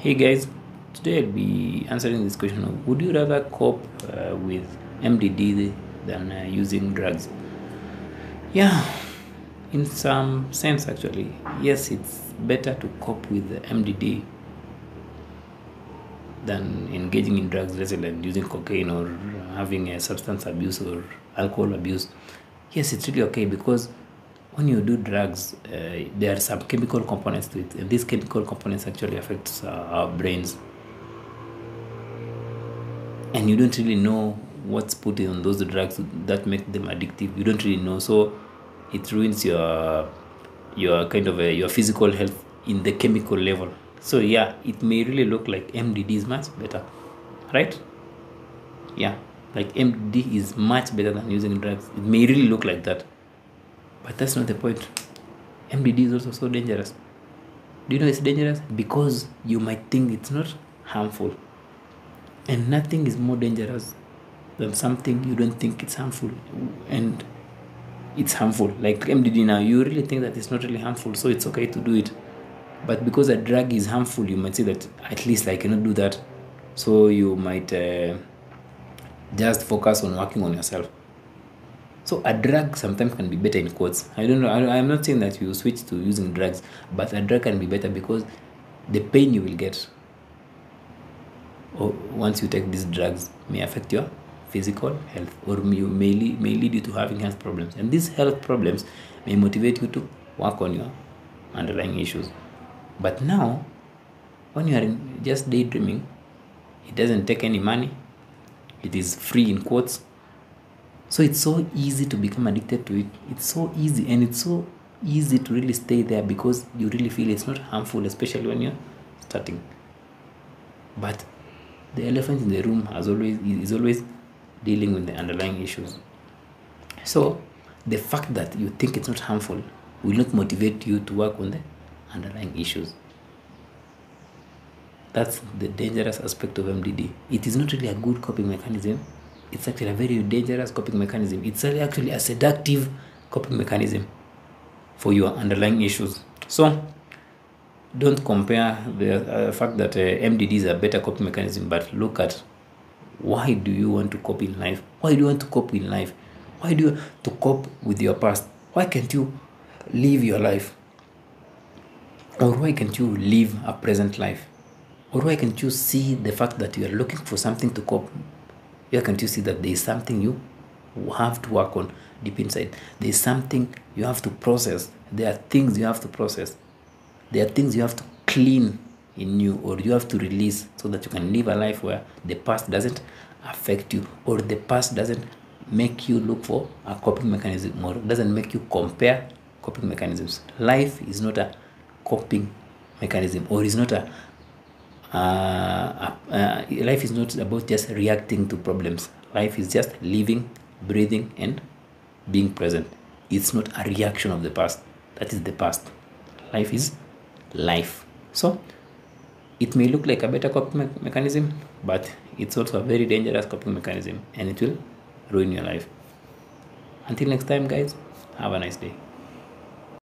Hey guys, today I'll be answering this question of would you rather cope uh, with MDD than uh, using drugs? Yeah, in some sense, actually, yes, it's better to cope with MDD than engaging in drugs, let's say like using cocaine or having a substance abuse or alcohol abuse. Yes, it's really okay because when you do drugs, uh, there are some chemical components to it, and these chemical components actually affect uh, our brains. And you don't really know what's put in those drugs that make them addictive. You don't really know, so it ruins your your kind of a, your physical health in the chemical level. So yeah, it may really look like MDD is much better, right? Yeah, like MDD is much better than using drugs. It may really look like that, but that's not the point. MDD is also so dangerous. Do you know it's dangerous? Because you might think it's not harmful. And nothing is more dangerous than something you don't think it's harmful. And it's harmful. Like MDD now, you really think that it's not really harmful, so it's okay to do it. But because a drug is harmful, you might say that at least I cannot do that. So you might uh, just focus on working on yourself. So a drug sometimes can be better in quotes. I don't know. I, I'm not saying that you switch to using drugs, but a drug can be better because the pain you will get or once you take these drugs may affect your physical health or may, may, lead, may lead you to having health problems. And these health problems may motivate you to work on your underlying issues. But now, when you are just daydreaming, it doesn't take any money, it is free in quotes. So it's so easy to become addicted to it. It's so easy and it's so easy to really stay there because you really feel it's not harmful, especially when you're starting. But the elephant in the room has always is always dealing with the underlying issues. So the fact that you think it's not harmful will not motivate you to work on the underlying issues. That's the dangerous aspect of MDD. It is not really a good coping mechanism. It's actually a very dangerous coping mechanism. It's actually a seductive coping mechanism for your underlying issues. So don't compare the uh, fact that uh, MDD is a better coping mechanism, but look at why do you want to cope in life? Why do you want to cope in life? Why do you to cope with your past? Why can't you live your life? Or why can't you live a present life? Or why can't you see the fact that you are looking for something to cope? Why can't you see that there is something you have to work on deep inside? There is something you have to process. There are things you have to process. There are things you have to clean in you or you have to release so that you can live a life where the past doesn't affect you or the past doesn't make you look for a coping mechanism or doesn't make you compare coping mechanisms. Life is not a coping mechanism or is not a uh, uh, life is not about just reacting to problems. Life is just living, breathing, and being present. It's not a reaction of the past. That is the past. Life is life. So, it may look like a better coping me mechanism, but it's also a very dangerous coping mechanism and it will ruin your life. Until next time, guys, have a nice day.